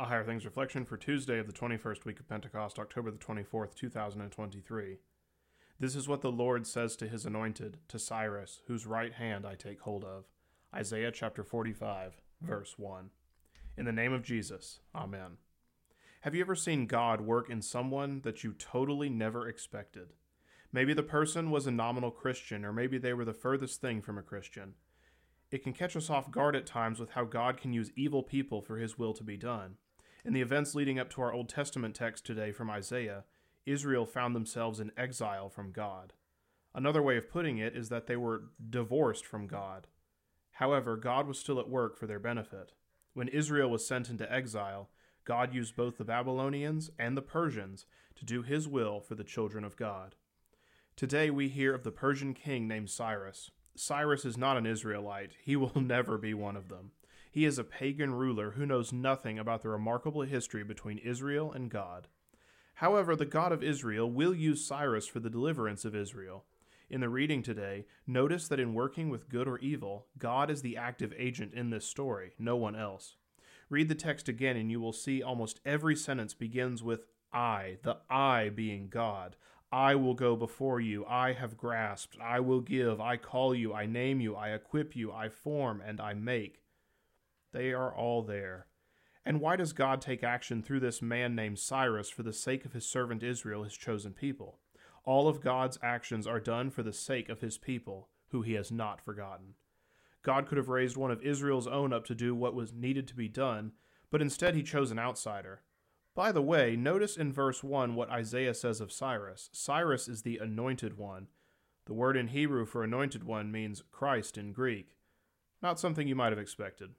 A Higher Things Reflection for Tuesday of the 21st week of Pentecost, October the 24th, 2023. This is what the Lord says to his anointed, to Cyrus, whose right hand I take hold of. Isaiah chapter 45, verse 1. In the name of Jesus, Amen. Have you ever seen God work in someone that you totally never expected? Maybe the person was a nominal Christian, or maybe they were the furthest thing from a Christian. It can catch us off guard at times with how God can use evil people for his will to be done. In the events leading up to our Old Testament text today from Isaiah, Israel found themselves in exile from God. Another way of putting it is that they were divorced from God. However, God was still at work for their benefit. When Israel was sent into exile, God used both the Babylonians and the Persians to do his will for the children of God. Today we hear of the Persian king named Cyrus. Cyrus is not an Israelite, he will never be one of them. He is a pagan ruler who knows nothing about the remarkable history between Israel and God. However, the God of Israel will use Cyrus for the deliverance of Israel. In the reading today, notice that in working with good or evil, God is the active agent in this story, no one else. Read the text again, and you will see almost every sentence begins with I, the I being God. I will go before you. I have grasped. I will give. I call you. I name you. I equip you. I form and I make. They are all there. And why does God take action through this man named Cyrus for the sake of his servant Israel, his chosen people? All of God's actions are done for the sake of his people, who he has not forgotten. God could have raised one of Israel's own up to do what was needed to be done, but instead he chose an outsider. By the way, notice in verse 1 what Isaiah says of Cyrus. Cyrus is the anointed one. The word in Hebrew for anointed one means Christ in Greek. Not something you might have expected.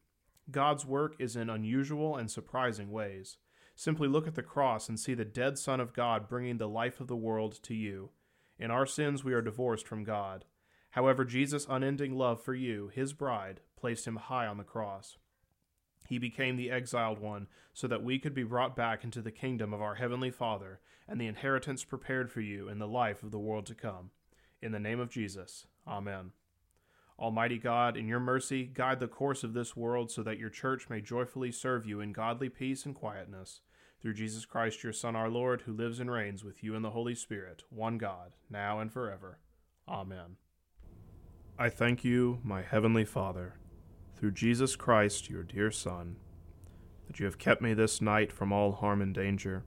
God's work is in unusual and surprising ways. Simply look at the cross and see the dead Son of God bringing the life of the world to you. In our sins, we are divorced from God. However, Jesus' unending love for you, his bride, placed him high on the cross. He became the exiled one so that we could be brought back into the kingdom of our Heavenly Father and the inheritance prepared for you in the life of the world to come. In the name of Jesus, Amen. Almighty God, in your mercy, guide the course of this world so that your church may joyfully serve you in godly peace and quietness. Through Jesus Christ, your Son, our Lord, who lives and reigns with you in the Holy Spirit, one God, now and forever. Amen. I thank you, my Heavenly Father, through Jesus Christ, your dear Son, that you have kept me this night from all harm and danger,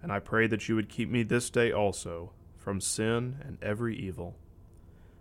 and I pray that you would keep me this day also from sin and every evil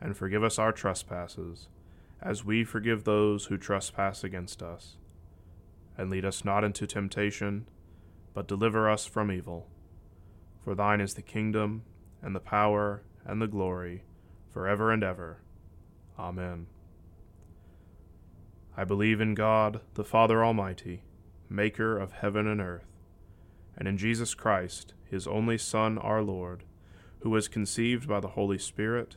and forgive us our trespasses, as we forgive those who trespass against us. And lead us not into temptation, but deliver us from evil. For thine is the kingdom, and the power, and the glory, for ever and ever. Amen. I believe in God, the Father Almighty, maker of heaven and earth, and in Jesus Christ, his only Son, our Lord, who was conceived by the Holy Spirit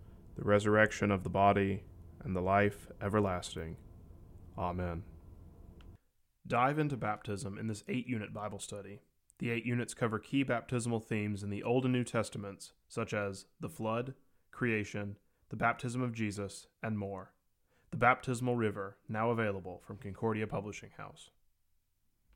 the resurrection of the body, and the life everlasting. Amen. Dive into baptism in this eight unit Bible study. The eight units cover key baptismal themes in the Old and New Testaments, such as the flood, creation, the baptism of Jesus, and more. The Baptismal River, now available from Concordia Publishing House.